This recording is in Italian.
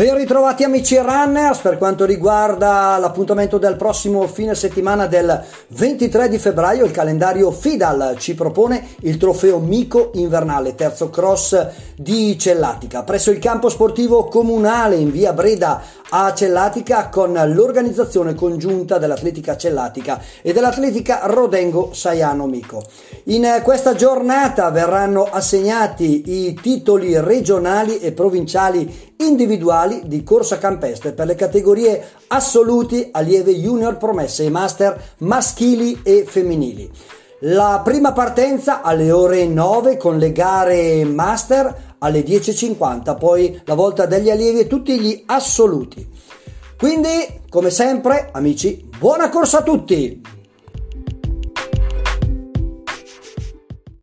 Ben ritrovati amici runners per quanto riguarda l'appuntamento del prossimo fine settimana del 23 di febbraio il calendario Fidal ci propone il trofeo Mico invernale terzo cross di Cellatica. Presso il campo sportivo comunale in via Breda a Cellatica con l'organizzazione congiunta dell'Atletica Cellatica e dell'Atletica Rodengo Saiano Mico. In questa giornata verranno assegnati i titoli regionali e provinciali individuali di corsa campestre per le categorie assoluti, allieve junior, promesse e master maschili e femminili. La prima partenza alle ore 9 con le gare master alle 10.50, poi la volta degli allievi e tutti gli assoluti. Quindi, come sempre, amici, buona corsa a tutti!